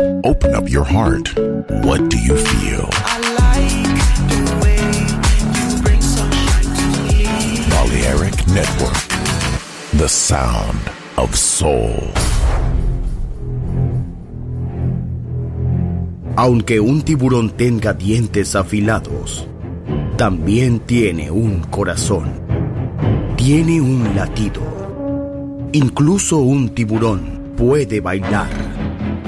Open up your heart. What do you feel? Balearic like Network. The sound of soul. Aunque un tiburón tenga dientes afilados, también tiene un corazón. Tiene un latido. Incluso un tiburón puede bailar.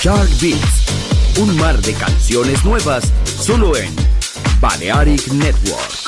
Shark Beats, un mar de canciones nuevas solo en Balearic Network.